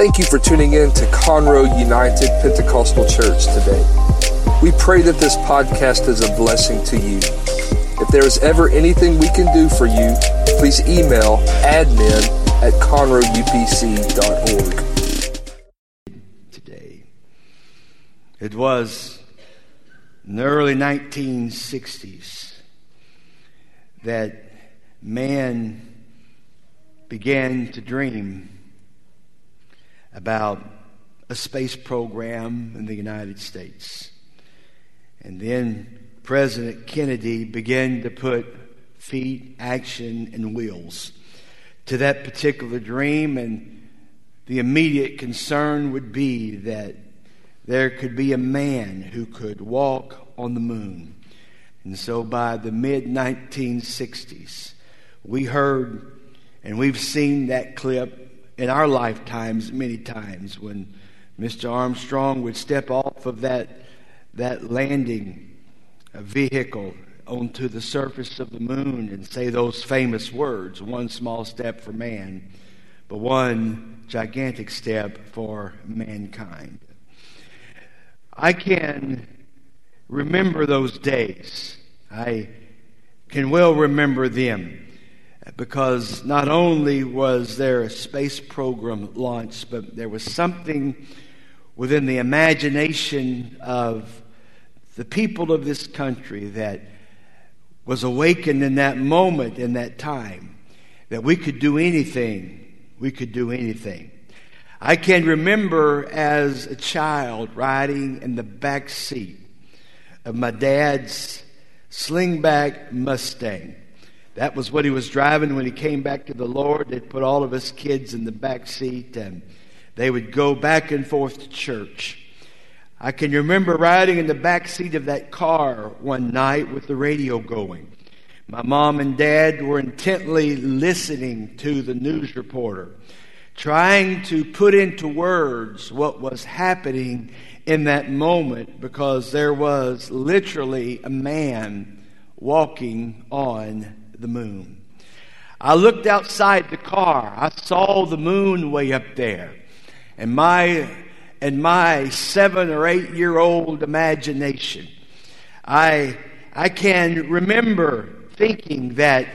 Thank you for tuning in to Conroe United Pentecostal Church today. We pray that this podcast is a blessing to you. If there is ever anything we can do for you, please email admin at conroeupc.org. Today, it was in the early 1960s that man began to dream about a space program in the United States. And then President Kennedy began to put feet, action, and wheels to that particular dream. And the immediate concern would be that there could be a man who could walk on the moon. And so by the mid 1960s, we heard and we've seen that clip in our lifetimes many times when Mr. Armstrong would step off of that, that landing vehicle onto the surface of the moon and say those famous words one small step for man, but one gigantic step for mankind. I can remember those days. I can well remember them because not only was there a space program launched, but there was something within the imagination of the people of this country that was awakened in that moment, in that time, that we could do anything. We could do anything. I can remember as a child riding in the back seat of my dad's slingback Mustang. That was what he was driving when he came back to the Lord. They'd put all of us kids in the back seat and they would go back and forth to church. I can remember riding in the back seat of that car one night with the radio going. My mom and dad were intently listening to the news reporter, trying to put into words what was happening in that moment because there was literally a man walking on the moon. I looked outside the car. I saw the moon way up there. And my and my seven or eight year old imagination, I I can remember thinking that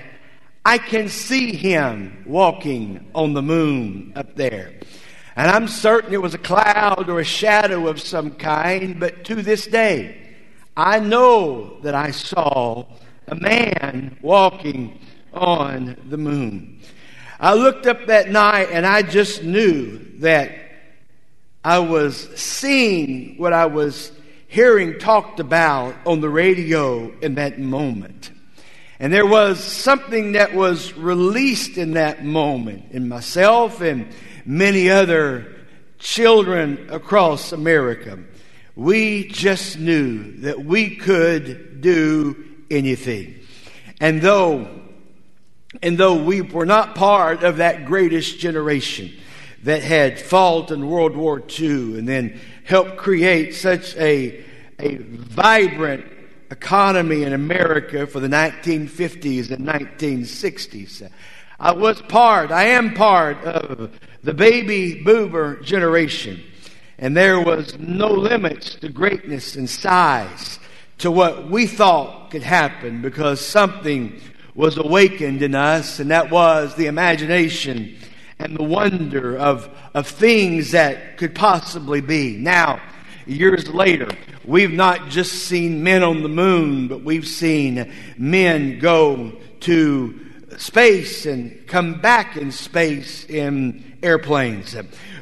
I can see him walking on the moon up there. And I'm certain it was a cloud or a shadow of some kind, but to this day, I know that I saw a man walking on the moon. I looked up that night and I just knew that I was seeing what I was hearing talked about on the radio in that moment. And there was something that was released in that moment in myself and many other children across America. We just knew that we could do anything. And though, and though we were not part of that greatest generation that had fought in World War II and then helped create such a, a vibrant economy in America for the 1950s and 1960s. I was part, I am part of the baby boomer generation. And there was no limits to greatness and size to what we thought could happen because something was awakened in us, and that was the imagination and the wonder of, of things that could possibly be. Now, years later, we've not just seen men on the moon, but we've seen men go to space and come back in space in airplanes.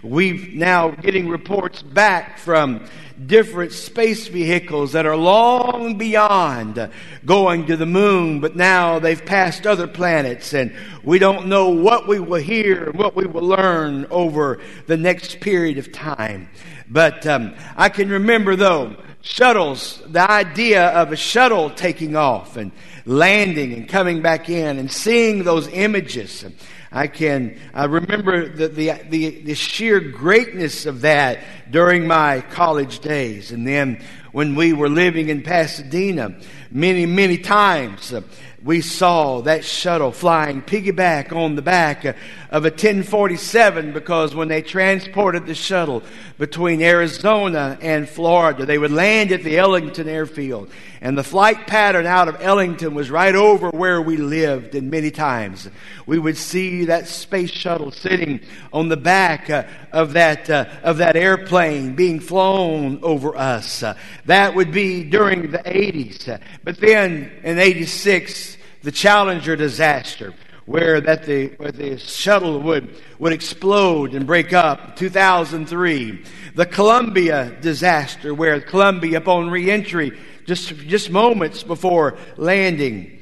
We've now getting reports back from different space vehicles that are long beyond going to the moon, but now they've passed other planets, and we don't know what we will hear, and what we will learn over the next period of time. But um, I can remember, though, shuttles, the idea of a shuttle taking off and landing and coming back in and seeing those images. I can I remember the, the, the, the sheer greatness of that during my college days. And then when we were living in Pasadena many, many times uh, we saw that shuttle flying piggyback on the back of a 1047 because when they transported the shuttle between Arizona and Florida, they would land at the Ellington airfield. And the flight pattern out of Ellington was right over where we lived. And many times we would see that space shuttle sitting on the back uh, of, that, uh, of that airplane being flown over us. That would be during the 80s. But then in 86, the Challenger disaster, where that the, where the shuttle would, would explode and break up. 2003, the Columbia disaster, where Columbia, upon reentry, just, just moments before landing,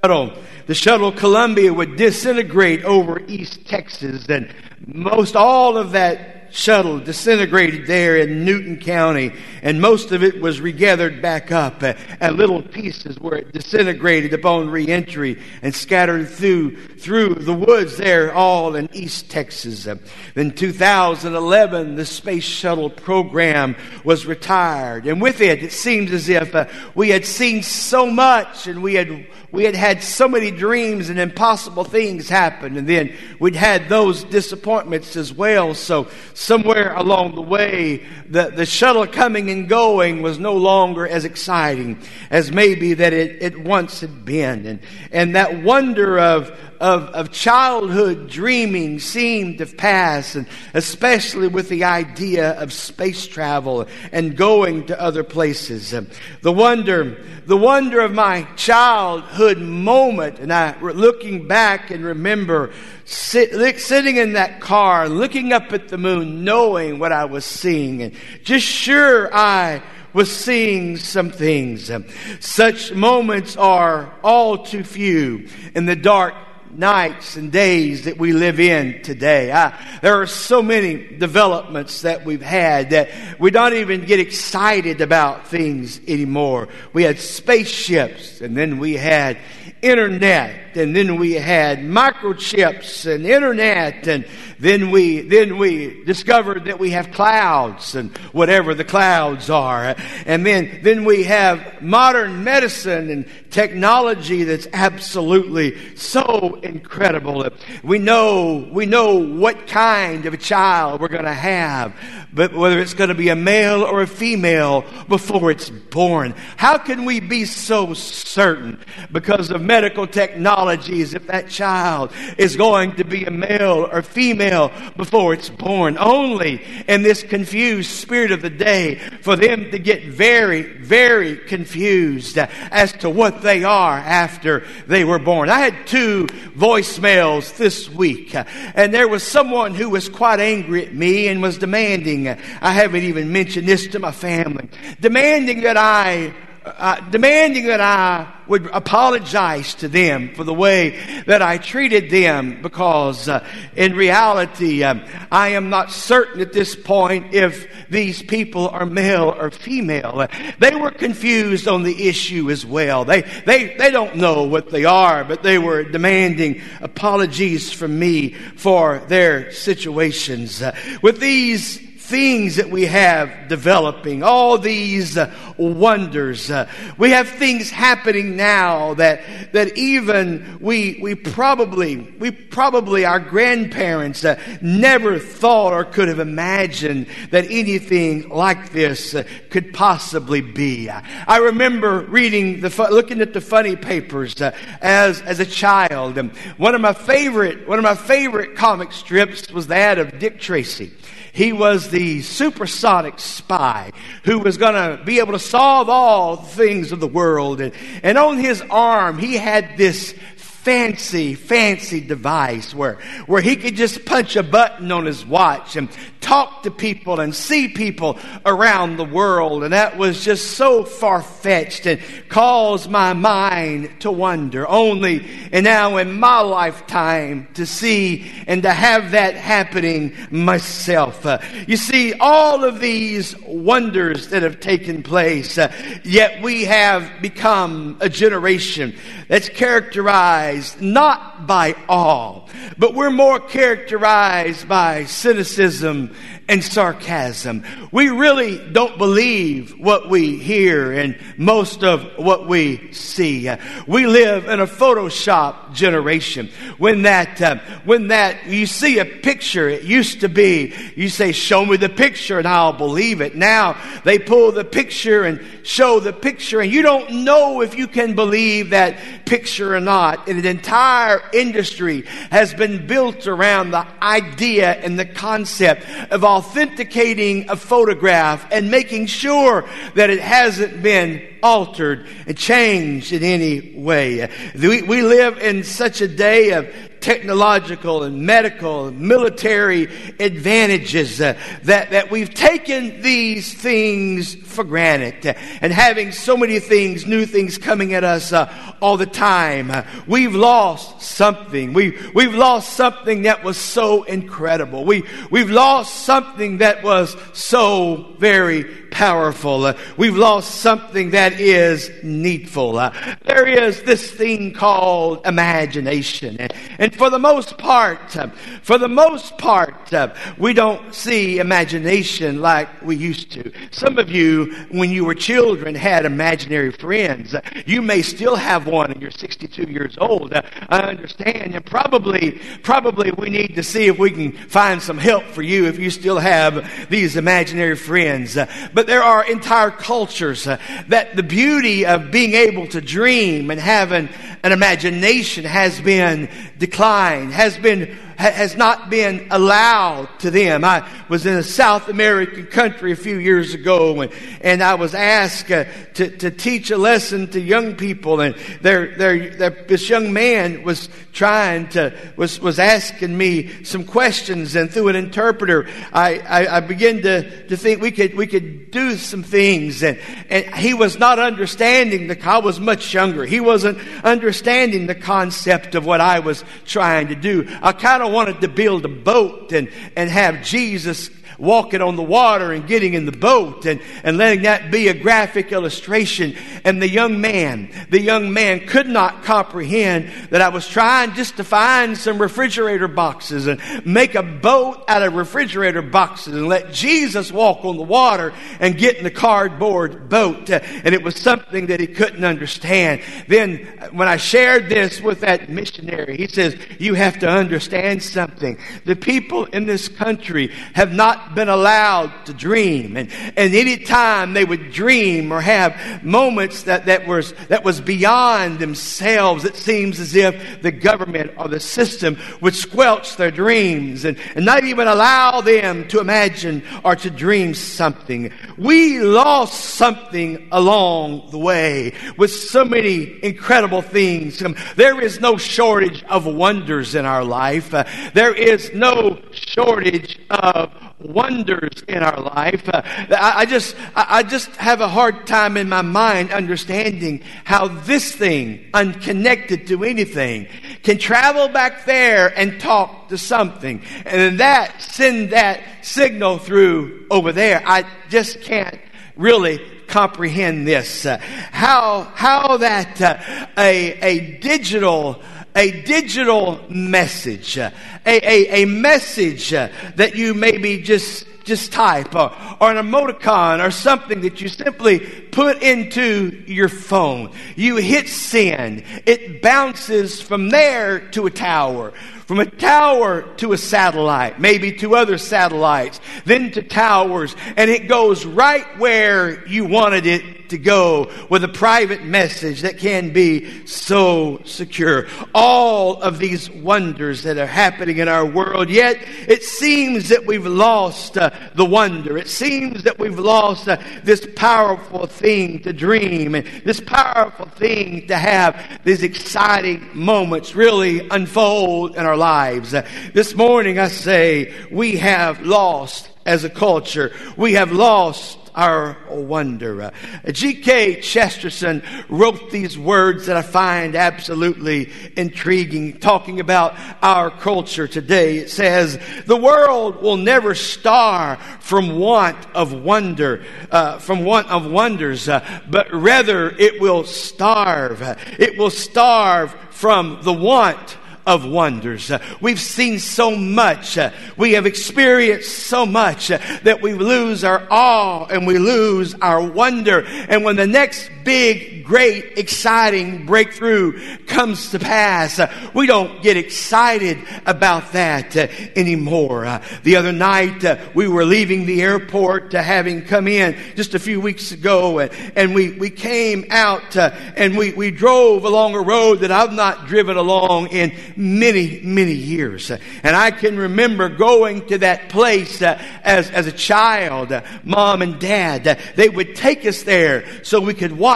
shuttle, the shuttle Columbia would disintegrate over East Texas, and most all of that shuttle disintegrated there in Newton County, and most of it was regathered back up uh, at little pieces where it disintegrated upon reentry and scattered through through the woods there, all in East Texas. Uh, then 2011, the space shuttle program was retired, and with it, it seems as if uh, we had seen so much, and we had we had had so many dreams and impossible things happen, and then we'd had those disappointments as well. So somewhere along the way, the, the shuttle coming and going was no longer as exciting as maybe that it, it once had been. And, and that wonder of, of, of childhood dreaming seemed to pass, and especially with the idea of space travel and going to other places. The wonder, the wonder of my childhood moment, and I looking back and remember sit, sitting in that car, looking up at the moon, knowing what I was seeing, and just sure I was seeing some things. Such moments are all too few in the dark nights and days that we live in today. I, there are so many developments that we've had that we don't even get excited about things anymore. We had spaceships and then we had internet and then we had microchips and internet and then we then we discovered that we have clouds and whatever the clouds are. And then then we have modern medicine and technology that's absolutely so incredible. We know we know what kind of a child we're going to have but whether it's going to be a male or a female before it's born. How can we be so certain? Because of medical technologies if that child is going to be a male or female before it's born. Only in this confused spirit of the day for them to get very, very confused as to what they are after they were born. I had two voicemails this week, and there was someone who was quite angry at me and was demanding, I haven't even mentioned this to my family, demanding that I uh, demanding that I would apologize to them for the way that I treated them because uh, in reality, um, I am not certain at this point if these people are male or female. they were confused on the issue as well. They, they, they don't know what they are, but they were demanding apologies from me for their situations. Uh, with these things that we have developing, all these uh, wonders. Uh, we have things happening now that, that even we, we probably, we probably, our grandparents uh, never thought or could have imagined that anything like this uh, could possibly be. I remember reading the, looking at the funny papers uh, as, as a child. And one of my favorite, one of my favorite comic strips was that of Dick Tracy. He was the supersonic spy who was going to be able to solve all things of the world. And, and on his arm, he had this fancy, fancy device where, where he could just punch a button on his watch and talk to people and see people around the world. And that was just so far fetched and caused my mind to wonder. Only, and now in my lifetime, to see and to have that happening myself. Uh, you see, all of these wonders that have taken place, uh, yet we have become a generation that's characterized not by awe, but we're more characterized by cynicism and sarcasm. We really don't believe what we hear and most of what we see. We live in a Photoshop generation. When that, uh, when that, you see a picture, it used to be, you say, show me the picture and I'll believe it. Now they pull the picture and show the picture and you don't know if you can believe that picture or not. And an entire industry has been built around the idea and the concept of authenticating a photograph and making sure that it hasn't been altered and changed in any way. We, we live in such a day of technological and medical and military advantages uh, that, that we've taken these things for granted. Uh, and having so many things new things coming at us uh, all the time uh, we've lost something. We, we've lost something that was so incredible. We, we've lost something that was so very powerful uh, we've lost something that is needful uh, there is this thing called imagination and, for the most part, uh, for the most part, we don't see imagination like we used to. Some of you, when you were children, had imaginary friends. You may still have one and you're 62 years old. I understand. And probably, probably we need to see if we can find some help for you if you still have these imaginary friends. But there are entire cultures uh, that the beauty of being able to dream and having an imagination has been declined, has been has not been allowed to them. I was in a South American country a few years ago and, and I was asked uh, to, to teach a lesson to young people and this young man was trying to, was, was asking me some questions and through an interpreter, I, I, I began to, to think we could, we could do some things and, and he was not understanding the, I was much younger. He wasn't understanding the concept of what I was trying to do. I kind of wanted to build a boat and, and have Jesus walking on the water and getting in the boat and, and letting that be a graphic illustration. And the young man, the young man could not comprehend that I was trying just to find some refrigerator boxes and make a boat out of refrigerator boxes and let Jesus walk on the water and get in the cardboard boat. And it was something that he couldn't understand. Then when I shared this with that missionary, he says, you have to understand something. The people in this country have not been allowed to dream. And, and any time they would dream or have moments that, that, was, that was beyond themselves, it seems as if the government or the system would squelch their dreams and, and not even allow them to imagine or to dream something. We lost something along the way with so many incredible things. Um, there is no shortage of wonders in our life. Uh, there is no shortage of wonders in our life. Uh, I, I, just, I, I, just have a hard time in my mind understanding how this thing, unconnected to anything, can travel back there and talk to something, and then that send that signal through over there. I just can't really comprehend this. Uh, how how that uh, a a digital a digital message, a, a, a message that you maybe just just type or, or an emoticon or something that you simply put into your phone. You hit send. It bounces from there to a tower from a tower to a satellite, maybe to other satellites, then to towers, and it goes right where you wanted it to go with a private message that can be so secure. All of these wonders that are happening in our world, yet it seems that we've lost uh, the wonder. It seems that we've lost uh, this powerful thing to dream and this powerful thing to have these exciting moments really unfold in our lives. Uh, this morning I say we have lost as a culture. We have lost our wonder. G.K. Chesterton wrote these words that I find absolutely intriguing, talking about our culture today. It says, The world will never starve from want of wonder, uh, from want of wonders, uh, but rather it will starve. It will starve from the want of wonders. We've seen so much. We have experienced so much that we lose our awe and we lose our wonder. And when the next big, great, exciting breakthrough comes to pass, uh, we don't get excited about that uh, anymore. Uh, the other night, we were leaving the airport having come in just a few weeks ago and, we, we came out and we, we drove along a road that I've not driven along in many, many years. And I can remember going to that place uh, as, as a child. Uh, Mom and Dad, uh, they would take us there so we could watch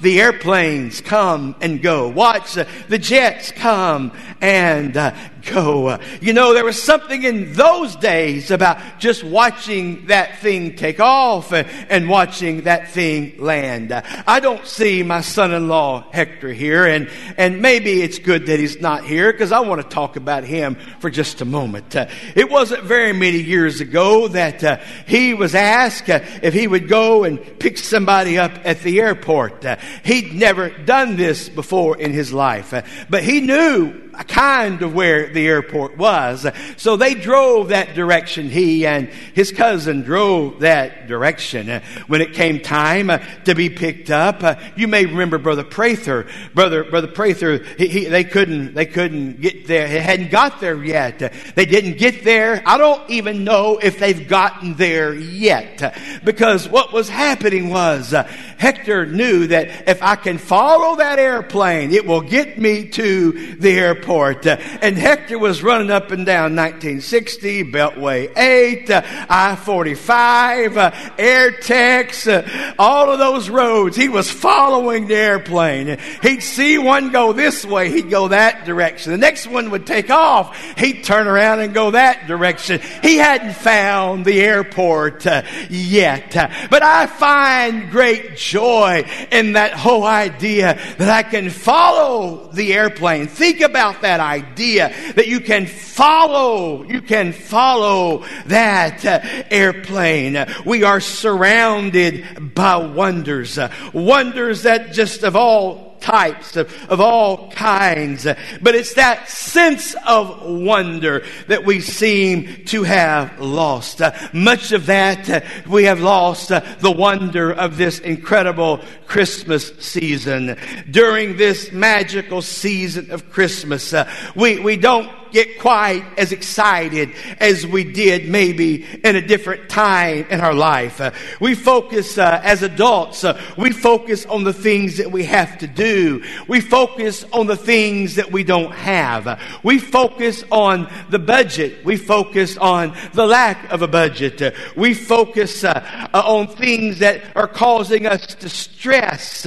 the airplanes come and go, watch the jets come and uh, go. You know, there was something in those days about just watching that thing take off and watching that thing land. I don't see my son-in-law Hector here, and, and maybe it's good that he's not here because I want to talk about him for just a moment. It wasn't very many years ago that uh, he was asked uh, if he would go and pick somebody up at the airport. He'd never done this before in his life, uh, but he knew kind of where the airport was. So they drove that direction. He and his cousin drove that direction. When it came time uh, to be picked up, uh, you may remember Brother Prather. Brother, Brother Prather, he, he, they couldn't, they couldn't get there. They hadn't got there yet. They didn't get there. I don't even know if they've gotten there yet. Because what was happening was uh, Hector knew that if I can follow that airplane, it will get me to the airport airport. Uh, and Hector was running up and down 1960, Beltway 8, uh, I 45, uh, Airtex, all of those roads. He was following the airplane. He'd see one go this way, he'd go that direction. The next one would take off, he'd turn around and go that direction. He hadn't found the airport yet. But I find great joy in that whole idea that I can follow the airplane. Think about that idea that you can follow, you can follow that uh, airplane. We are surrounded by wonders, uh, wonders that just of all types, of, of all kinds. But it's that sense of wonder that we seem to have lost. Uh, much of that uh, we have lost uh, the wonder of this incredible Christmas season. During this magical season of Christmas, uh, we, we don't get quite as excited as we did maybe in a different time in our life. Uh, we focus uh, as adults, uh, we focus on the things that we have to do. We focus on the things that we don't have. we focus on the budget. We focus on the lack of a budget. Uh, we focus uh, uh, on things that are causing us to stress.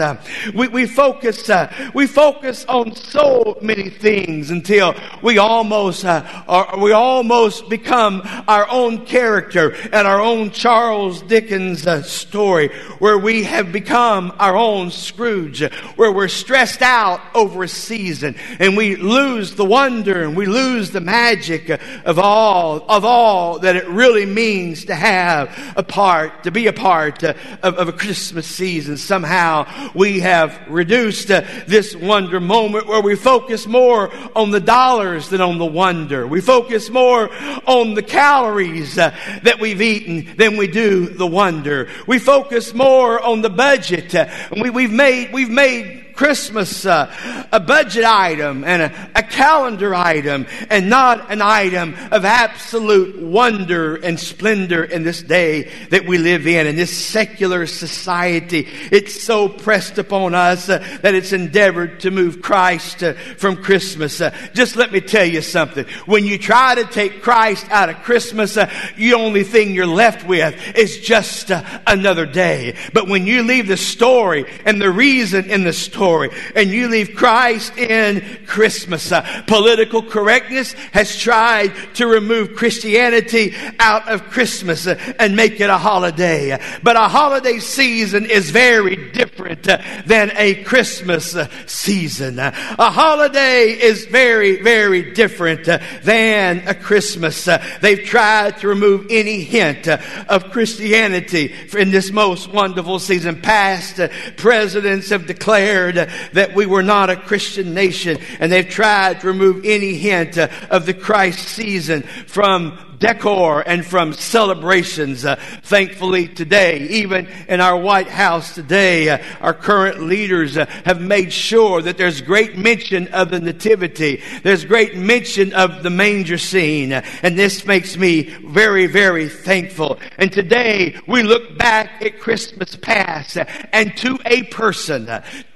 we, we focus, we focus on so many things until we almost almost, uh, are, we almost become our own character and our own Charles Dickens uh, story, where we have become our own Scrooge, where we're stressed out over a season and we lose the wonder and we lose the magic of all, of all that it really means to have a part, to be a part uh, of, of, a Christmas season. Somehow we have reduced uh, this wonder moment where we focus more on the dollars than on the wonder. We focus more on the calories uh, that we've eaten than we do the wonder. We focus more on the budget. Uh, we, we've made, we've made Christmas uh, a budget item and a, a calendar item and not an item of absolute wonder and splendor in this day that we live in, in this secular society. It's so pressed upon us uh, that it's endeavored to move Christ uh, from Christmas. Uh, just let me tell you something. When you try to take Christ out of Christmas, uh, the only thing you're left with is just uh, another day. But when you leave the story and the reason in the story, story and you leave Christ in Christmas. Uh, political correctness has tried to remove Christianity out of Christmas uh, and make it a holiday. But a holiday season is very different uh, than a Christmas uh, season. Uh, a holiday is very, very different uh, than a Christmas. they've tried to remove any hint of Christianity in this most wonderful season. Past presidents have declared that we were not a Christian nation, and they've tried to remove any hint of the Christ season from decor and from celebrations. Uh, thankfully, today, even in our White House today, uh, our current leaders uh, have made sure that there's great mention of the Nativity. There's great mention of the manger scene. and this makes me very, very thankful. And today, we look back at Christmas past and to a person,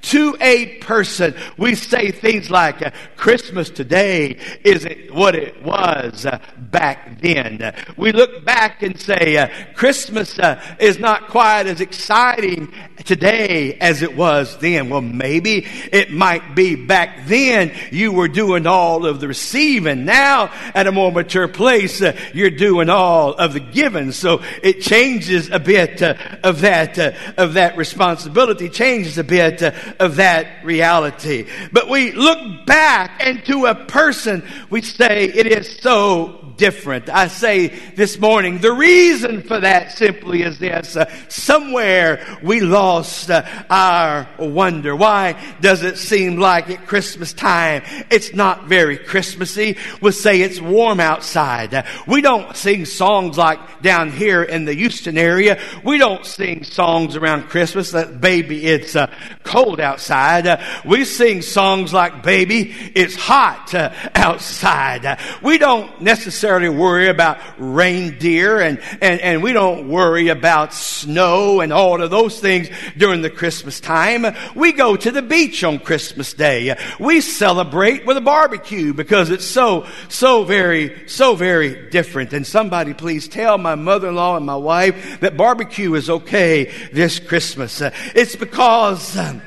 to a person, we say things like, uh, Christmas today isn't what it was uh, back then. We look back and say, uh, Christmas is not quite as exciting today as it was then. Well, maybe it might be back then you were doing all of the receiving. Now, at a more mature place, uh, you're doing all of the giving. So it changes a bit uh, of that, of that responsibility, changes a bit of that reality. But we look back and to a person, we say it is so different. I say this morning, the reason for that simply is this. Uh, somewhere we lost uh, our wonder. Why does it seem like at Christmas time it's not very Christmassy? We'll say it's warm outside. Uh, we don't sing songs like down here in the Houston area. We don't sing songs around Christmas that baby it's uh, cold outside. We sing songs like baby it's hot uh, outside. we don't necessarily necessarily worry about reindeer and, and, and we don't worry about snow and all of those things during the Christmas time. We go to the beach on Christmas Day. We celebrate with a barbecue because it's so, so very, so very different. And somebody please tell my mother-in-law and my wife that barbecue is okay this Christmas. It's because um,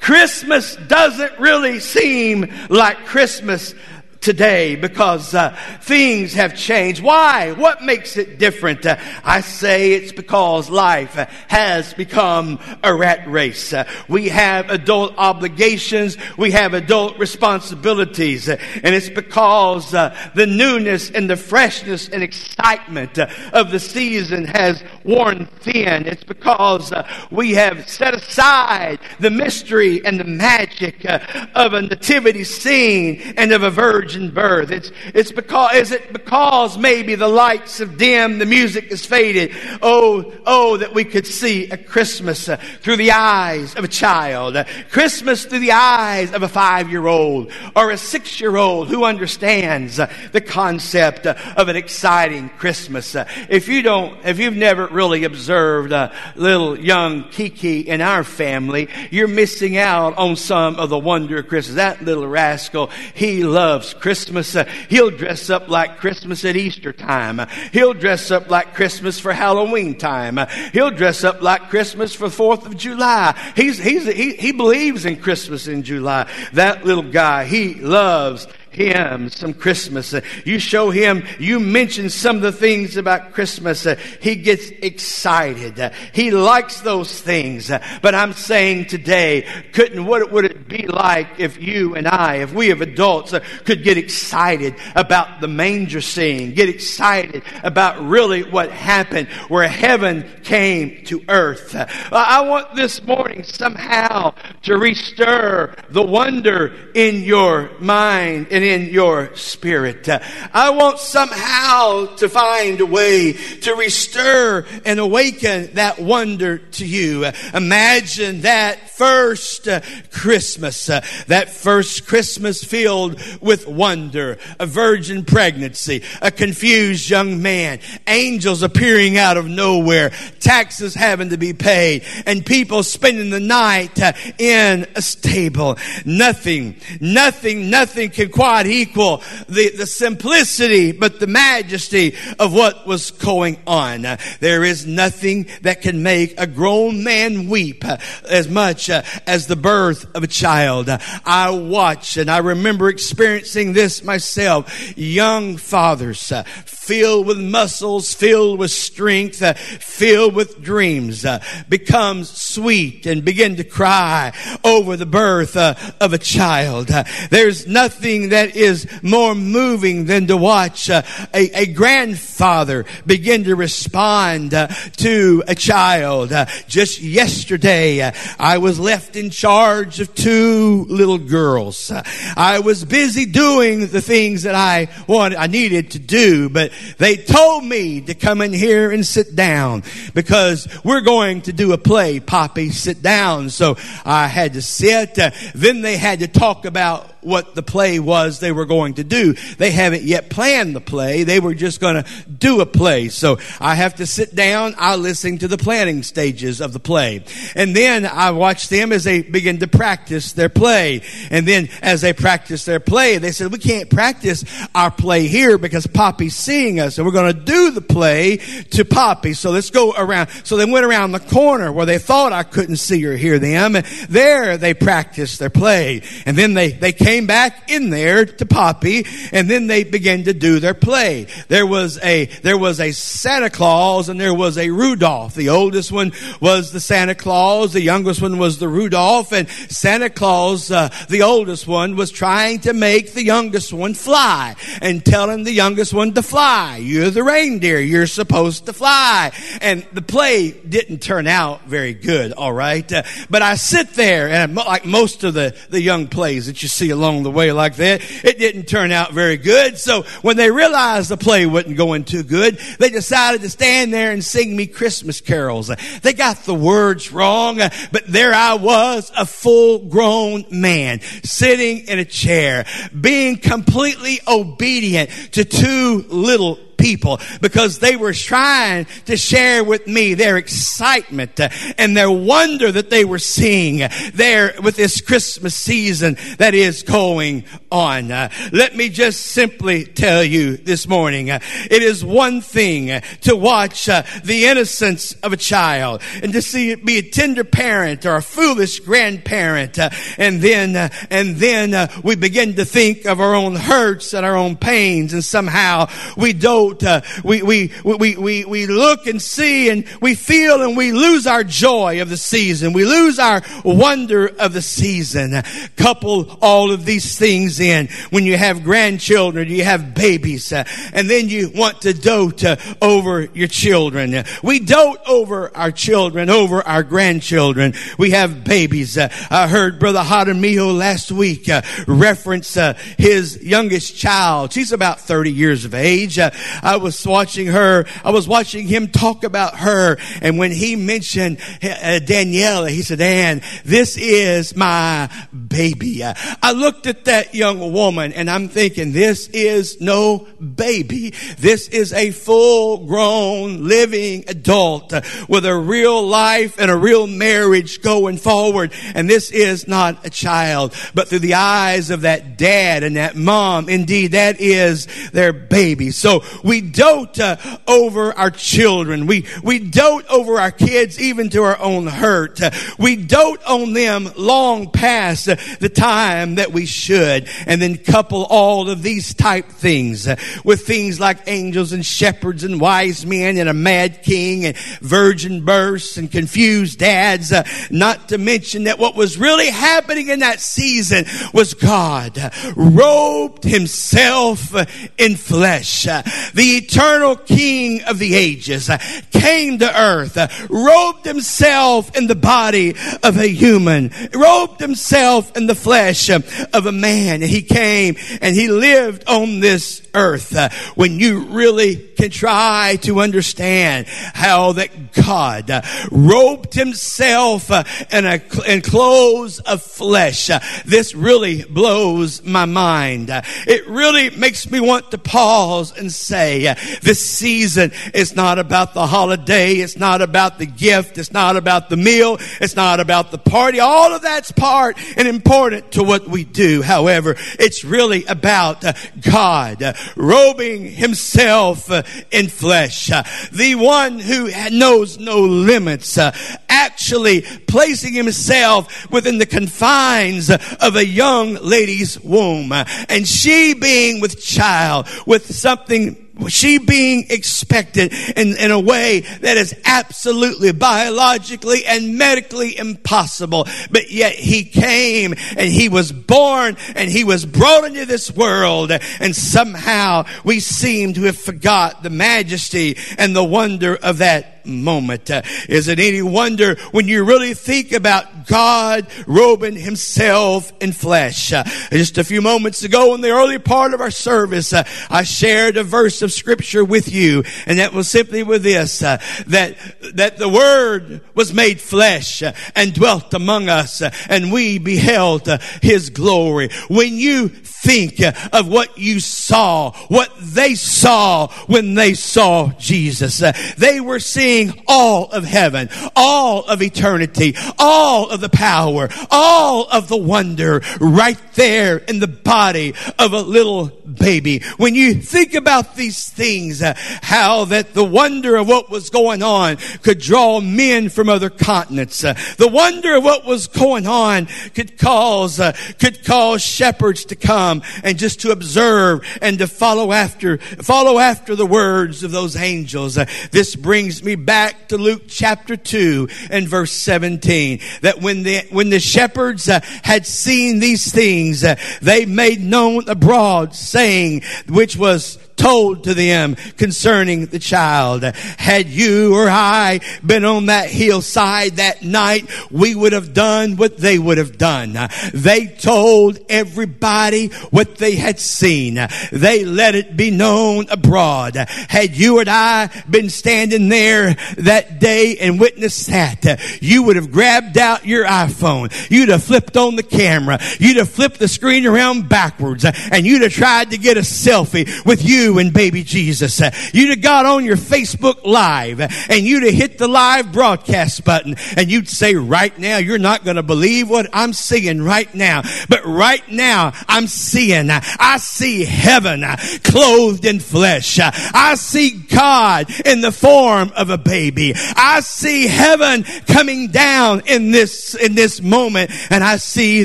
Christmas doesn't really seem like Christmas today because uh, things have changed. Why? What makes it different? Uh, I say it's because life uh, has become a rat race. Uh, we have adult obligations. We have adult responsibilities. Uh, and it's because uh, the newness and the freshness and excitement of the season has worn thin. It's because we have set aside the mystery and the magic of a nativity scene and of a virgin virgin birth. It's, it's because, is it because maybe the lights have dimmed, the music has faded? Oh, oh, that we could see a Christmas uh, through the eyes of a child, uh, Christmas through the eyes of a five year old or a six year old who understands uh, the concept uh, of an exciting Christmas. Uh, if you don't, if you've never really observed a little young Kiki in our family, you're missing out on some of the wonder of Christmas. That little rascal, he loves Christmas. Uh, he'll dress up like Christmas at Easter time. He'll dress up like Christmas for Halloween time. He'll dress up like Christmas for 4th of July. He's, he's, he, he believes in Christmas in July. That little guy, he loves him some Christmas. Uh, you show him, you mention some of the things about Christmas. Uh, he gets excited. Uh, he likes those things. But I'm saying today, couldn't, what would it be like if you and I, if we of adults could get excited about the manger scene, get excited about really what happened where heaven came to earth. I want this morning somehow to restir the wonder in your mind and in your spirit. I want somehow to find a way to restore and awaken that wonder to you. Imagine that first uh, Christmas, uh, that first Christmas filled with wonder, a virgin pregnancy, a confused young man, angels appearing out of nowhere, taxes having to be paid, and people spending the night uh, in a stable. Nothing, nothing, nothing can quite God equal the, the simplicity, but the majesty of what was going on. There is nothing that can make a grown man weep uh, as much uh, as the birth of a child. I watch and I remember experiencing this myself. Young fathers uh, filled with muscles, filled with strength, uh, filled with dreams, uh, becomes sweet and begin to cry over the birth uh, of a child. Uh, there's nothing that is more moving than to watch uh, a, a grandfather begin to respond uh, to a child. Just yesterday, I was left in charge of two little girls. I was busy doing the things that I wanted, I needed to do, but they told me to come in here and sit down because we're going to do a play. Poppy, sit down. So I had to sit. Uh, then they had to talk about what the play was they were going to do. They haven't yet planned the play. They were just going to do a play. So I have to sit down. I listen to the planning stages of the play. And then I watch them as they begin to practice their play. And then as they practice their play, they said, we can't practice our play here because Poppy's seeing us and we're going to do the play to Poppy. So let's go around. So they went around the corner where they thought I couldn't see or hear them. And there they practiced their play. And then they, they came came back in there to Poppy and then they began to do their play. There was a, there was a Santa Claus and there was a Rudolph. The oldest one was the Santa Claus. The youngest one was the Rudolph and Santa Claus, uh, the oldest one was trying to make the youngest one fly and telling the youngest one to fly. You're the reindeer. You're supposed to fly. And the play didn't turn out very good. All right. Uh, but I sit there and like most of the, the young plays that you see along the way like that. It didn't turn out very good. So when they realized the play wasn't going too good, they decided to stand there and sing me Christmas carols. They got the words wrong, but there I was, a full grown man, sitting in a chair, being completely obedient to two little people because they were trying to share with me their excitement and their wonder that they were seeing there with this Christmas season that is going on. Let me just simply tell you this morning, it is one thing to watch uh, the innocence of a child and to see it be a tender parent or a foolish grandparent, uh, and then uh, and then we begin to think of our own hurts and our own pains, and somehow we don't uh, we, we, we, we, we look and see and we feel and we lose our joy of the season. We lose our wonder of the season. Couple all of these things in when you have grandchildren, you have babies, uh, and then you want to dote uh, over your children. We dote over our children, over our grandchildren. We have babies. Uh, I heard Brother Jaramillo last week uh, reference uh, his youngest child. She's about 30 years of age. I was watching her, I was watching him talk about her. And when he mentioned uh, Daniela, he said, Dan, this is my baby. I looked at that young woman and I'm thinking, this is no baby. This is a full grown living adult with a real life and a real marriage going forward. And this is not a child, but through the eyes of that dad and that mom, indeed, that is their baby. So we dote uh, over our children. We, we dote over our kids even to our own hurt. Uh, we dote on them long past uh, the time that we should. And then couple all of these type things uh, with things like angels and shepherds and wise men and a mad king and virgin births and confused dads. Not to mention that what was really happening in that season was God robed himself in flesh. The eternal King of the ages uh, came to earth, uh, robed himself in the body of a human, robed himself in the flesh uh, of a man. And he came and he lived on this earth. When you really can try to understand how that God robed himself in a in clothes of flesh, this really blows my mind. It really makes me want to pause and say, this season is not about the holiday. It's not about the gift. It's not about the meal. It's not about the party. All of that's part and important to what we do. However, it's really about uh, God uh, robing himself uh, in flesh. Uh, the one who knows no limits, uh, actually placing himself within the confines of a young lady's womb. and she being with child with something she being expected in, in a way that is absolutely biologically and medically impossible. But yet he came and he was born and he was brought into this world and somehow we seem to have forgot the majesty and the wonder of moment. Uh, is it any wonder when you really think about God robing himself in flesh? Uh, just a few moments ago in the early part of our service, uh, I shared a verse of scripture with you, and that was simply with this, that, that the word was made flesh and dwelt among us, and we beheld his glory. When you think of what you saw, what they saw when they saw Jesus. They were seeing all of heaven, all of eternity, all of the power, all of the wonder right there in the body of a little baby. When you think about these things, uh, how that the wonder of what was going on could draw men from other continents. Uh, the wonder of what was going on could cause, uh, could cause shepherds to come and just to observe and to follow after, follow after the words of those angels. Uh, this brings me back to Luke chapter 2 and verse 17. That when the, when the shepherds uh, had seen these things, uh, they made known abroad, saying, which was told to them concerning the child. Had you or I been on that hillside that night, we would have done what they would have done. They told everybody what they had seen. They let it be known abroad. Had you and I been standing there that day and witnessed that, you would have grabbed out your iPhone. You'd have flipped on the camera. You'd have flipped the screen around backwards and you'd have tried to get a selfie with you and baby Jesus. You'd have got on your Facebook Live and you'd have hit the live broadcast button and you'd say, right now, you're not going to believe what I'm seeing right now. But right now, I'm seeing, I see heaven clothed in flesh. I see God in the form of a baby. I see heaven coming down in this, in this moment and I see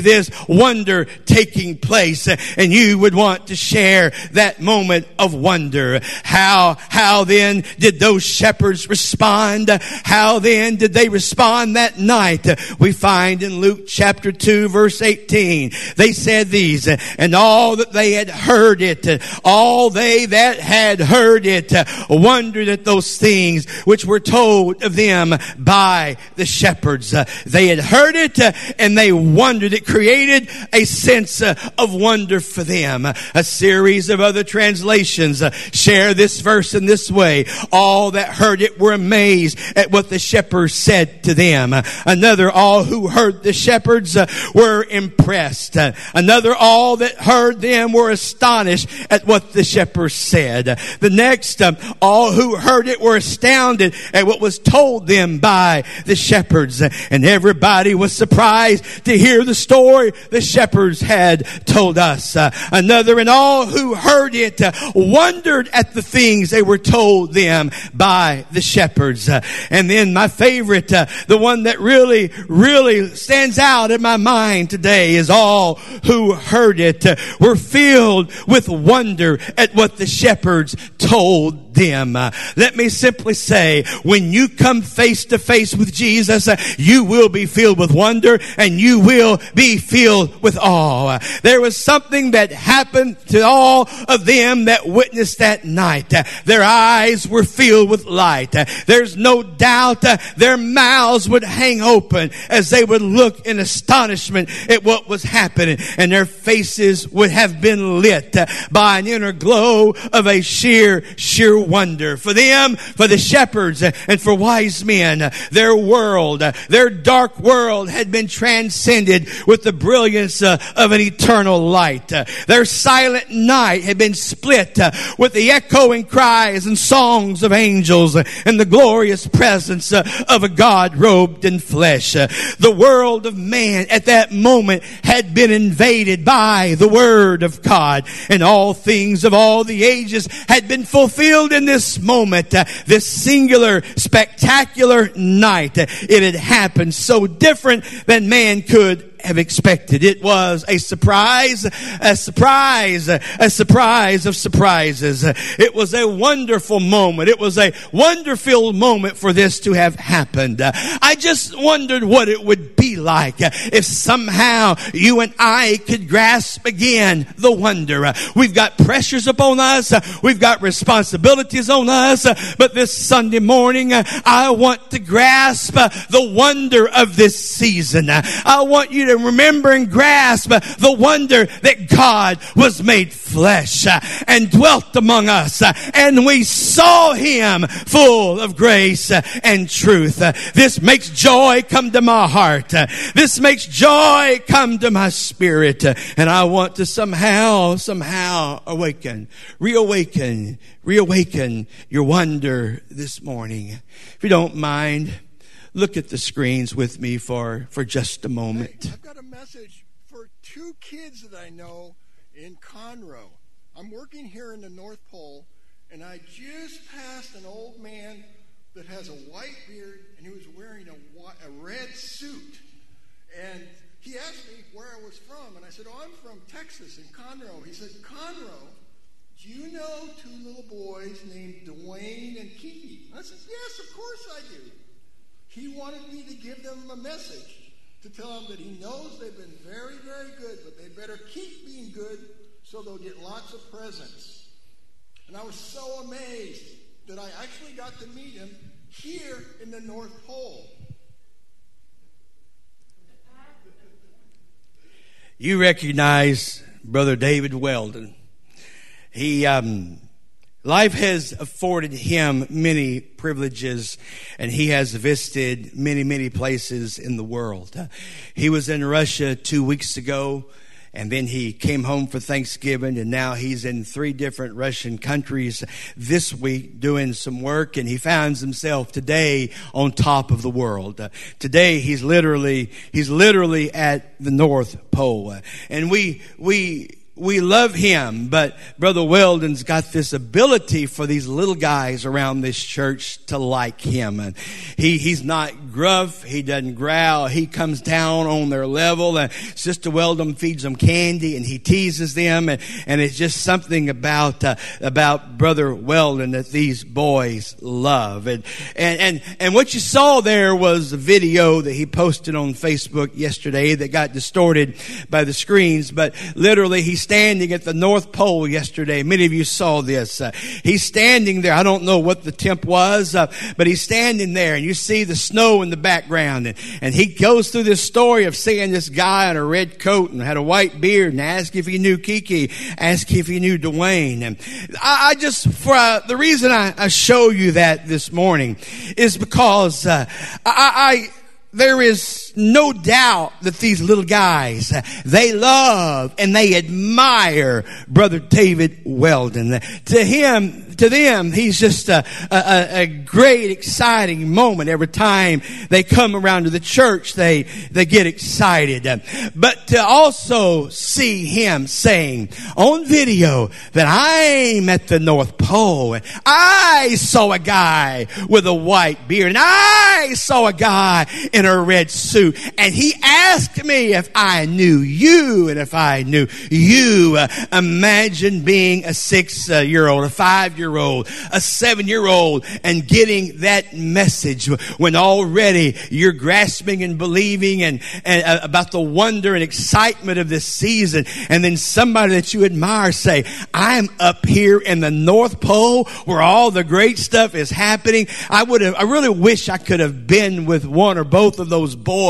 this wonder taking place and you would want to share that moment of wonder. How, how then did those shepherds respond? How then did they respond that night? We find in Luke chapter 2 verse 18, they said these, and all that they had heard it, all they that had heard it wondered at those things which were told of them by the shepherds. They had heard it and they wondered. It created a sense of wonder for them. A series of other translations uh, share this verse in this way. All that heard it were amazed at what the shepherds said to them. Another, all who heard the shepherds uh, were impressed. Another, all that heard them were astonished at what the shepherds said. The next, um, all who heard it were astounded at what was told them by the shepherds. And everybody was surprised to hear the story the shepherds had told us. Another, and all who heard it uh, wondered at the things they were told them by the shepherds. Uh, and then my favorite, uh, the one that really, really stands out in my mind today is all who heard it uh, were filled with wonder at what the shepherds told them. Uh, let me simply say, when you come face to face with Jesus, uh, you will be filled with wonder and you will be filled with awe. Uh, there was something that happened to all of them that witnessed that night. Their eyes were filled with light. There's no doubt their mouths would hang open as they would look in astonishment at what was happening and their faces would have been lit by an inner glow of a sheer, sheer wonder. For them, for the shepherds, and for wise men, their world, their dark world had been transcended with the brilliance uh, of an eternal light. Their silent night had been split uh, with the echoing cries and songs of angels and the glorious presence uh, of a God robed in flesh. The world of man at that moment had been invaded by the word of God and all things of all the ages had been fulfilled in this moment, uh, this singular, spectacular night. Uh, it had happened so different than man could have expected. It was a surprise, a surprise, a surprise of surprises. It was a wonderful moment. It was a wonderful moment for this to have happened. I just wondered what it would be like if somehow you and I could grasp again the wonder. We've got pressures upon us. We've got responsibilities on us. But this Sunday morning, I want to grasp the wonder of this season. I want you to remember and grasp the wonder that God was made flesh uh, and dwelt among us uh, and we saw him full of grace uh, and truth. This makes joy come to my heart. This makes joy come to my spirit and I want to somehow, somehow awaken, reawaken, reawaken your wonder this morning. If you don't mind, look at the screens with me for, for just a moment. Hey, I've got a message for two kids that I know in Conroe. I'm working here in the North Pole, and I just passed an old man that has a white beard, and he was wearing a, white, a red suit. And he asked me where I was from, and I said, Oh, I'm from Texas in Conroe. He said, Conroe, do you know two little boys named Dwayne and Kiki? I said, Yes, of course I do. He wanted me to give them a message to tell them that he knows they've been very, very good, but they better keep being good so they'll get lots of presents. And I was so amazed that I actually got to meet him here in the North Pole. You recognize Brother David Weldon. He, um, life has afforded him many privileges and he has visited many, many places in the world. He was in Russia two weeks ago and then he came home for Thanksgiving, and now he's in three different Russian countries this week doing some work, and he finds himself today on top of the world. Today he's literally he's literally at the North Pole, and we we we love him, but Brother Weldon's got this ability for these little guys around this church to like him. And he, he's not gruff. He doesn't growl. He comes down on their level and Sister Weldon feeds them candy and he teases them. And, and it's just something about, uh, about Brother Weldon that these boys love. And, and, and, and what you saw there was a video that he posted on Facebook yesterday that got distorted by the screens, but literally he standing at the North Pole yesterday. Many of you saw this. Uh, he's standing there. I don't know what the temp was, uh, but he's standing there and you see the snow in the background. And, and he goes through this story of seeing this guy in a red coat and had a white beard and asked if he knew Kiki, asked if he knew Dwayne. And I, I just, for uh, the reason I, I, show you that this morning is because uh, I, I there is no doubt that these little guys, they love and they admire Brother David Weldon. To him, to them, he's just a, a, a, great, exciting moment. Every time they come around to the church, they, they get excited. But to also see him saying on video that I'm at the North Pole and I saw a guy with a white beard and I saw a guy in a red suit and he asked me if I knew you and if I knew you. Uh, imagine being a six year old, a five year old, a seven year old, and getting that message when already you're grasping and believing and, and uh, about the wonder and excitement of this season. And then somebody that you admire say, I'm up here in the North Pole where all the great stuff is happening. I would have, I really wish I could have been with one or both of those boys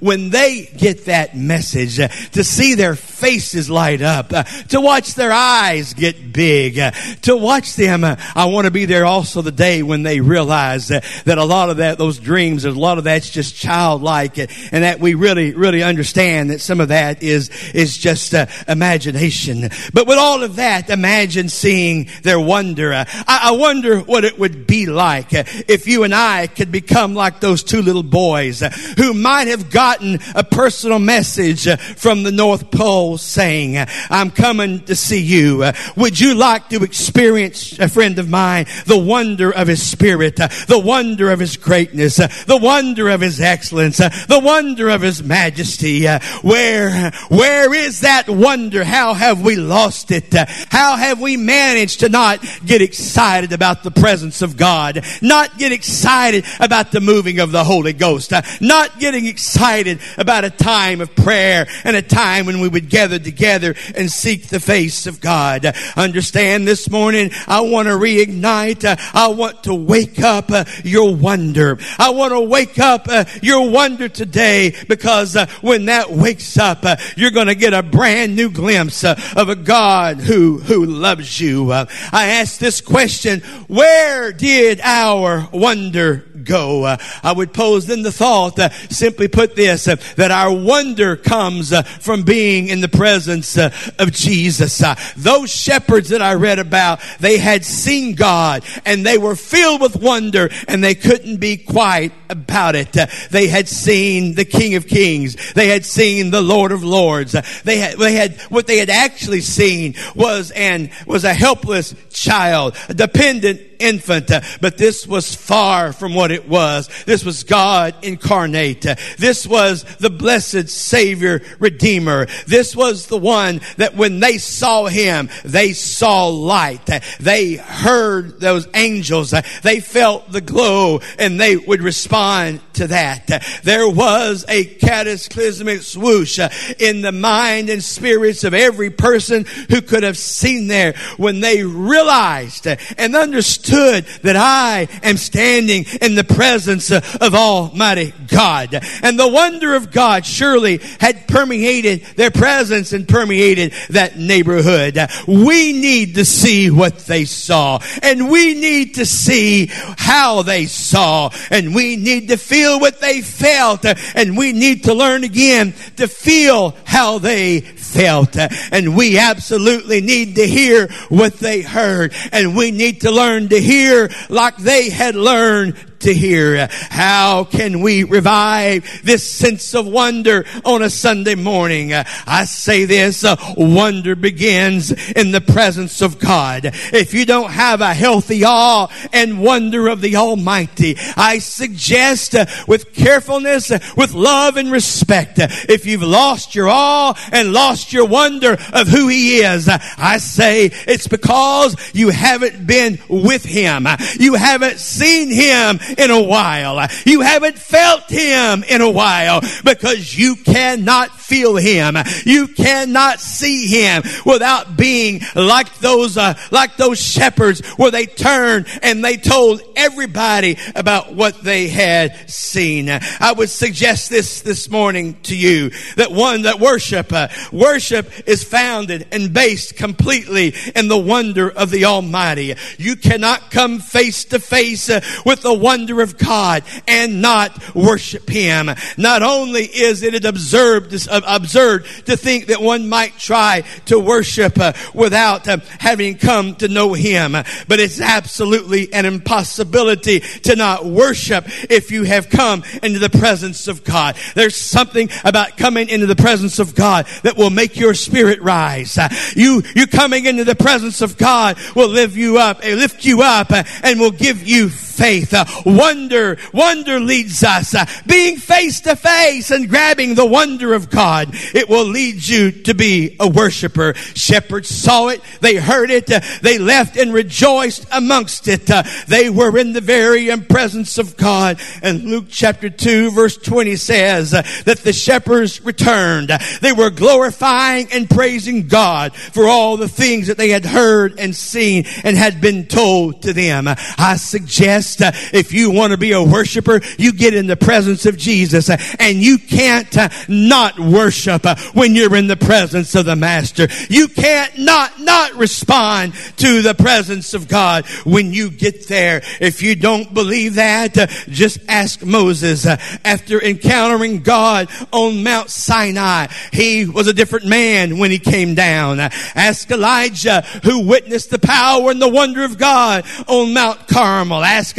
when they get that message uh, to see their faces light up, uh, to watch their eyes get big, uh, to watch them. I want to be there also the day when they realize that, a lot of that, those dreams, a lot of that's just childlike and that we really, really understand that some of that is, is just uh, imagination. But with all of that, imagine seeing their wonder. I, I, wonder what it would be like if you and I could become like those two little boys who might have gotten a personal message uh, from the North Pole saying, I'm coming to see you. Uh, would you like to experience, a friend of mine, the wonder of His Spirit, uh, the wonder of His greatness, the wonder of His excellence, the wonder of His majesty? Where, where is that wonder? How have we lost it? How have we managed to not get excited about the presence of God? Not get excited about the moving of the Holy Ghost? Not getting excited about a time of prayer and a time when we would gather together and seek the face of God. Understand this morning, I want to reignite. Uh, I want to wake up uh, your wonder. I want to wake up uh, your wonder today because uh, when that wakes up, uh, you're going to get a brand new glimpse uh, of a God who, who loves you. I ask this question, where did our wonder go? I would pose then the thought, simply put this, uh, that our wonder comes uh, from being in the presence uh, of Jesus. Those shepherds that I read about, they had seen God and they were filled with wonder and they couldn't be quiet about it. They had seen the King of Kings. They had seen the Lord of Lords. They had, they had, what they had actually seen was an, was a helpless child, a dependent infant, uh, but this was far from what it was. This was God incarnate. This was the blessed Savior Redeemer. This was the one that when they saw him, they saw light. They heard those angels. They felt the glow and they would respond to that. There was a cataclysmic swoosh in the mind and spirits of every person who could have seen there when they realized and understood understood that I am standing in the presence of Almighty God. And the wonder of God surely had permeated their presence and permeated that neighborhood. We need to see what they saw and we need to see how they saw and we need to feel what they felt and we need to learn again to feel how they felt. And we absolutely need to hear what they heard. And we need to learn to hear like they had learned to hear. How can we revive this sense of wonder on a Sunday morning? I say this, uh, wonder begins in the presence of God. If you don't have a healthy awe and wonder of the Almighty, I suggest uh, with carefulness, uh, with love and respect, if you've lost your awe and lost your wonder of who He is, I say it's because you haven't been with Him. You haven't seen Him in a while. You haven't felt Him in a while because you cannot feel Him. You cannot see Him without being like those, uh, like those shepherds where they turned and they told everybody about what they had seen. I would suggest this this morning to you that one that worship, uh, worship is founded and based completely in the wonder of the Almighty. You cannot come face to face uh, with the wonder of God and not worship Him. Not only is it absurd, absurd to think that one might try to worship uh, without uh, having come to know Him, but it's absolutely an impossibility to not worship if you have come into the presence of God. There's something about coming into the presence of God that will make your spirit rise. Uh, you, you coming into the presence of God will lift you up, lift you up, and will give you faith. Wonder, wonder leads us. Uh, being face to face and grabbing the wonder of God, it will lead you to be a worshiper. Shepherds saw it, they heard it, uh, they left and rejoiced amongst it. Uh, they were in the very presence of God. And Luke chapter 2 verse 20 says that the shepherds returned. They were glorifying and praising God for all the things that they had heard and seen and had been told to them. I suggest. If you want to be a worshiper, you get in the presence of Jesus uh, and you can't uh, not worship when you're in the presence of the master. You can't not, not respond to the presence of God when you get there. If you don't believe that, just ask Moses. After encountering God on Mount Sinai, he was a different man when he came down. Ask Elijah who witnessed the power and the wonder of God on Mount Carmel. Ask ask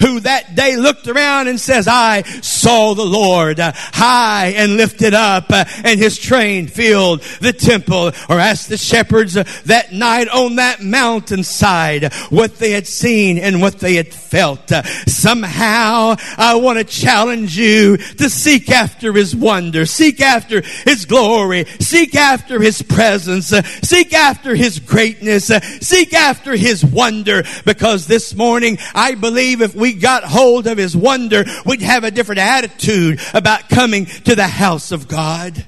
Who that day looked around and says, I saw the Lord uh, high and lifted up uh, and his train filled the temple. Or asked the shepherds uh, that night on that mountainside what they had seen and what they had felt. Somehow I want to challenge you to seek after his wonder, seek after his glory, seek after his presence, seek after his greatness, seek after his wonder because this morning I believe if we got hold of his wonder, we'd have a different attitude about coming to the house of God.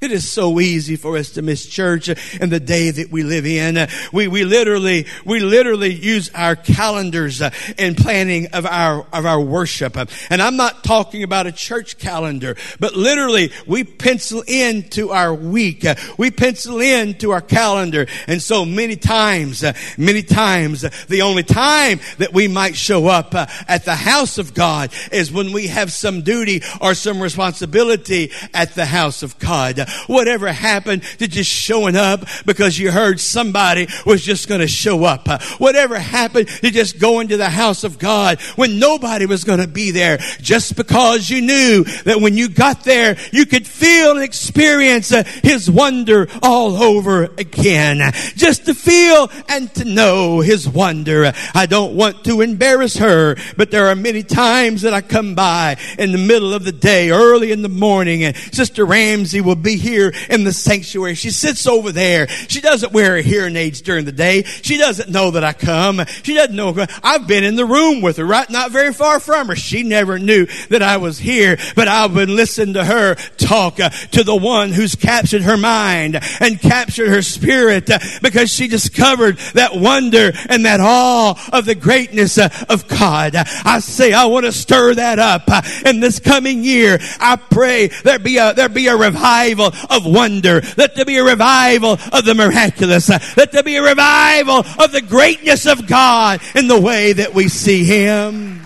It is so easy for us to miss church in the day that we live in. We, we literally, we literally use our calendars in planning of our, of our worship. And I'm not talking about a church calendar, but literally we pencil into our week. We pencil into our calendar. And so many times, many times, the only time that we might show up at the house of God is when we have some duty or some responsibility at the house of God whatever happened to just showing up because you heard somebody was just going to show up. Whatever happened to just going to the house of God when nobody was going to be there just because you knew that when you got there, you could feel and experience uh, His wonder all over again. Just to feel and to know His wonder. I don't want to embarrass her, but there are many times that I come by in the middle of the day, early in the morning, and Sister Ramsey will be here in the sanctuary. She sits over there. She doesn't wear her hearing aids during the day. She doesn't know that I come. She doesn't know. I've been in the room with her, right? Not very far from her. She never knew that I was here, but I've been listening to her talk uh, to the one who's captured her mind and captured her spirit uh, because she discovered that wonder and that awe of the greatness uh, of God. I say I want to stir that up in this coming year. I pray there be a there be a revival of wonder. Let there be a revival of the miraculous. Uh, let there be a revival of the greatness of God in the way that we see Him.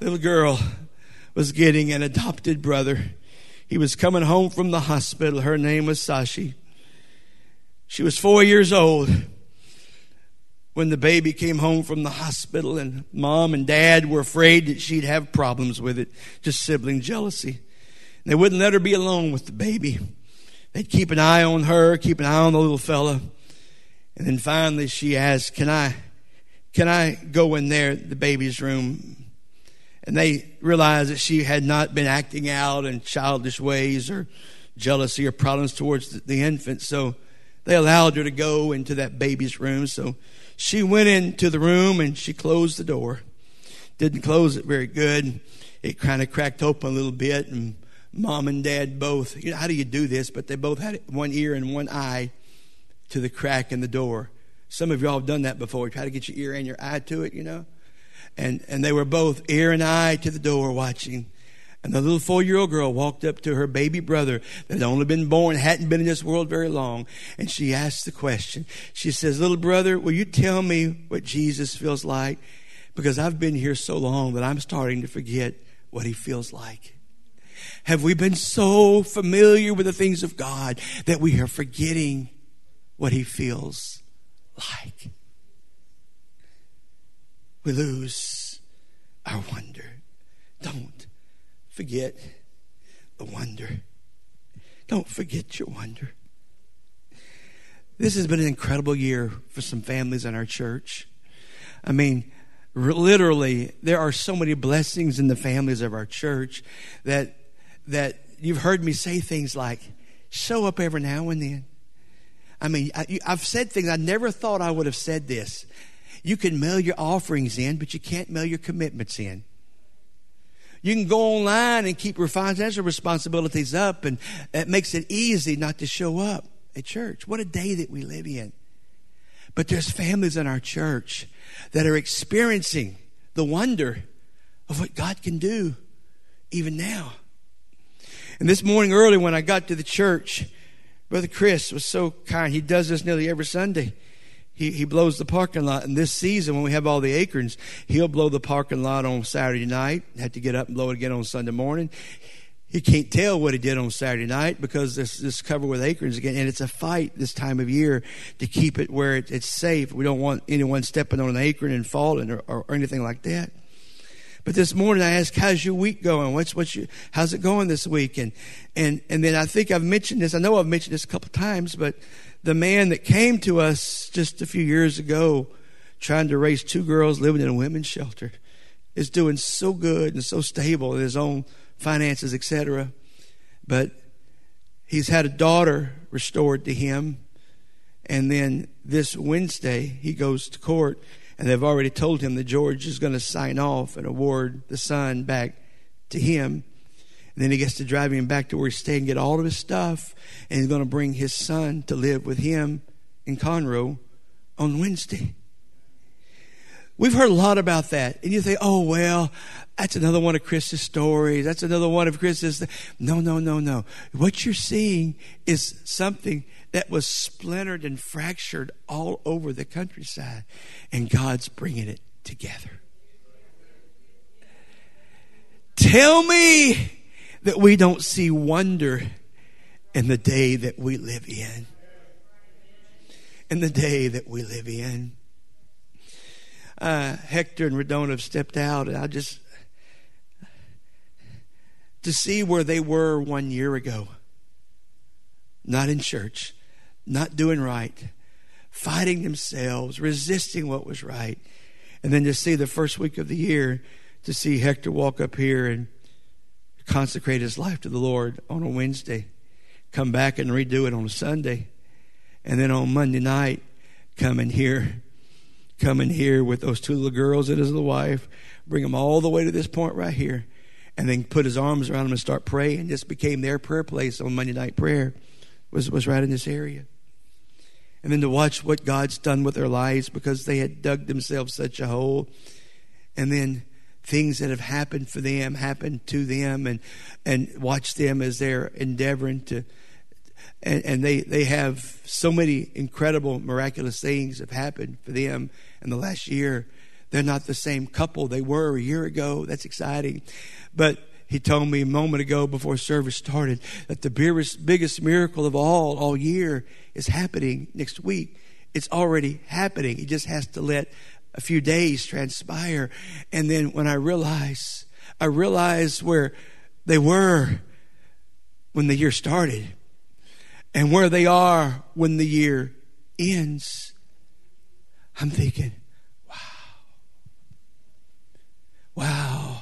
Little girl was getting an adopted brother. He was coming home from the hospital. Her name was Sashi. She was four years old when the baby came home from the hospital, and mom and dad were afraid that she'd have problems with it, just sibling jealousy. They wouldn't let her be alone with the baby. They'd keep an eye on her, keep an eye on the little fella. And then finally she asked, Can I can I go in there, the baby's room? And they realized that she had not been acting out in childish ways or jealousy or problems towards the infant. So they allowed her to go into that baby's room. So she went into the room and she closed the door. Didn't close it very good. It kind of cracked open a little bit and mom and dad both, you know, how do you do this? But they both had one ear and one eye to the crack in the door. Some of y'all have done that before. You try to get your ear and your eye to it, you know? And, and they were both ear and eye to the door watching. And the little four year old girl walked up to her baby brother that had only been born, hadn't been in this world very long. And she asked the question. She says, Little brother, will you tell me what Jesus feels like? Because I've been here so long that I'm starting to forget what he feels like. Have we been so familiar with the things of God that we are forgetting what He feels like? We lose our wonder. Don't forget the wonder. Don't forget your wonder. This has been an incredible year for some families in our church. I mean, literally, there are so many blessings in the families of our church that that you've heard me say things like, show up every now and then. I mean, I, have said things I never thought I would have said this. You can mail your offerings in, but you can't mail your commitments in. You can go online and keep your financial responsibilities up, and it makes it easy not to show up at church. What a day that we live in. But there's families in our church that are experiencing the wonder of what God can do even now. And this morning early when I got to the church, Brother Chris was so kind. He does this nearly every Sunday. He, he blows the parking lot. And this season, when we have all the acorns, he'll blow the parking lot on Saturday night. Had to get up and blow it again on Sunday morning. he can't tell what he did on Saturday night because this this covered with acorns again, and it's a fight this time of year to keep it where it, it's safe. We don't want anyone stepping on an acorn and falling or, or, or, anything like that. But this morning I asked, "How's your week going? What's what's your, how's it going this week?" And and and then I think I've mentioned this. I know I've mentioned this a couple times, but the man that came to us just a few years ago, trying to raise two girls living in a women's shelter, is doing so good and so stable in his own finances, etc. But he's had a daughter restored to him. And then this Wednesday, he goes to court, and they've already told him that George is going to sign off and award the son back to him. And then he gets to drive him back to where he's staying, get all of his stuff, and he's going to bring his son to live with him in Conroe on Wednesday. We've heard a lot about that. And you think, oh, well, that's another one of Chris's stories. That's another one of Chris's. No, no, no, no. What you're seeing is something that was splintered and fractured all over the countryside. And God's bringing it together. Tell me that we don't see wonder in the day that we live in. In the day that we live in uh, Hector and Redona have stepped out, and I just to see where they were one year ago, not in church, not doing right, fighting themselves, resisting what was right, and then to see the first week of the year to see Hector walk up here and consecrate his life to the Lord on a Wednesday, come back and redo it on a Sunday, and then on Monday night come in here coming here with those two little girls and his little wife, bring them all the way to this point right here, and then put his arms around them and start praying. This became their prayer place on Monday night prayer, was, was right in this area. And then to watch what God's done with their lives because they had dug themselves such a hole. And then things that have happened for them happen to them and and watch them as they're endeavoring to and, and they, they have so many incredible, miraculous things have happened for them in the last year. They're not the same couple they were a year ago. That's exciting. But he told me a moment ago before service started that the biggest miracle of all, all year, is happening next week. It's already happening. He just has to let a few days transpire. And then when I realize, I realize where they were when the year started and where they are when the year ends, I'm thinking, wow. Wow.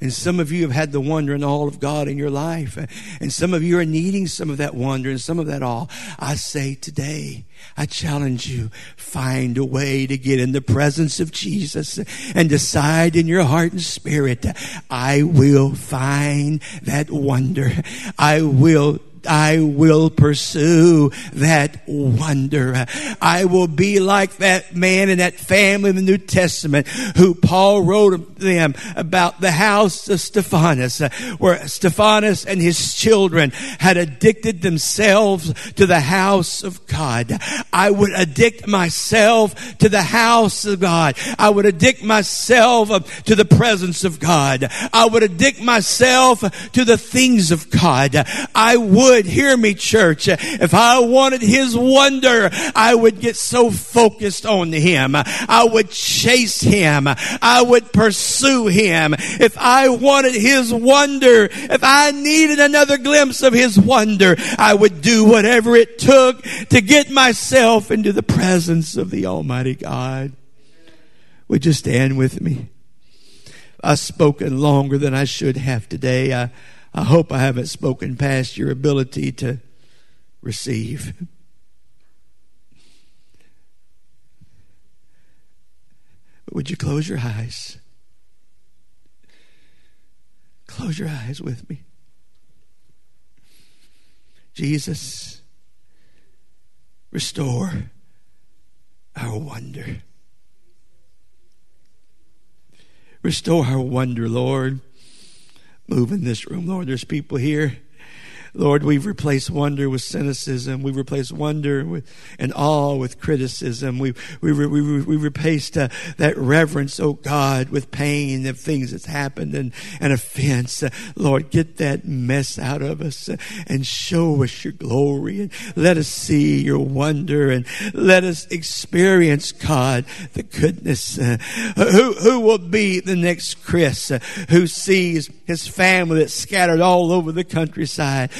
And some of you have had the wonder and all of God in your life. And some of you are needing some of that wonder and some of that all. I say today, I challenge you, find a way to get in the presence of Jesus and decide in your heart and spirit, I will find that wonder. I will I will pursue that wonder. I will be like that man and that family in the New Testament who Paul wrote them about the house of Stephanas, where Stephanas and his children had addicted themselves to the house of God. I would addict myself to the house of God. I would addict myself to the presence of God. I would addict myself to the things of God. I would would hear me, church. If I wanted his wonder, I would get so focused on him. I would chase him. I would pursue him. If I wanted his wonder, if I needed another glimpse of his wonder, I would do whatever it took to get myself into the presence of the Almighty God. Would you stand with me? I've spoken longer than I should have today. I, I hope I haven't spoken past your ability to receive. But would you close your eyes? Close your eyes with me. Jesus, restore our wonder. Restore our wonder, Lord move in this room, Lord. There's people here Lord, we've replaced wonder with cynicism. We've replaced wonder with, and awe with criticism. We, we, we, we, we replaced uh, that reverence, oh God, with pain of things that's happened and, and offense. Uh, Lord, get that mess out of us uh, and show us your glory and let us see your wonder and let us experience, God, the goodness. Who, who will be the next Chris who sees his family that's scattered all over the countryside?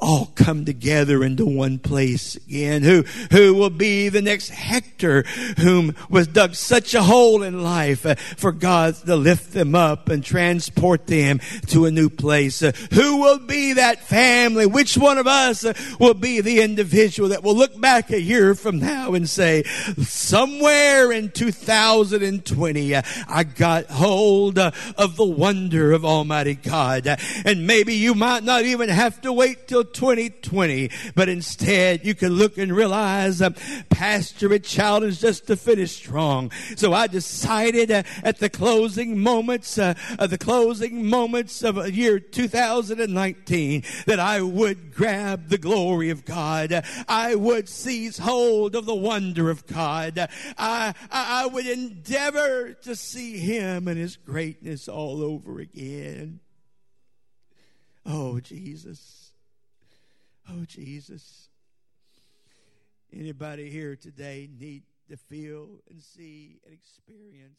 all come together into one place again. Who, who will be the next Hector whom was dug such a hole in life uh, for God to lift them up and transport them to a new place? Uh, who will be that family? Which one of us uh, will be the individual that will look back a year from now and say, somewhere in 2020, uh, I got hold of the wonder of Almighty God. And maybe you might not even have to wait till 2020, but instead you can look and realize, uh, it challenged us to finish strong. So I decided uh, at the closing moments, uh, the closing moments of year 2019 that I would grab the glory of God. I would seize hold of the wonder of God. I, I would endeavor to see Him and His greatness all over again. Oh, Jesus. Oh, Jesus. Anybody here today need to feel and see and experience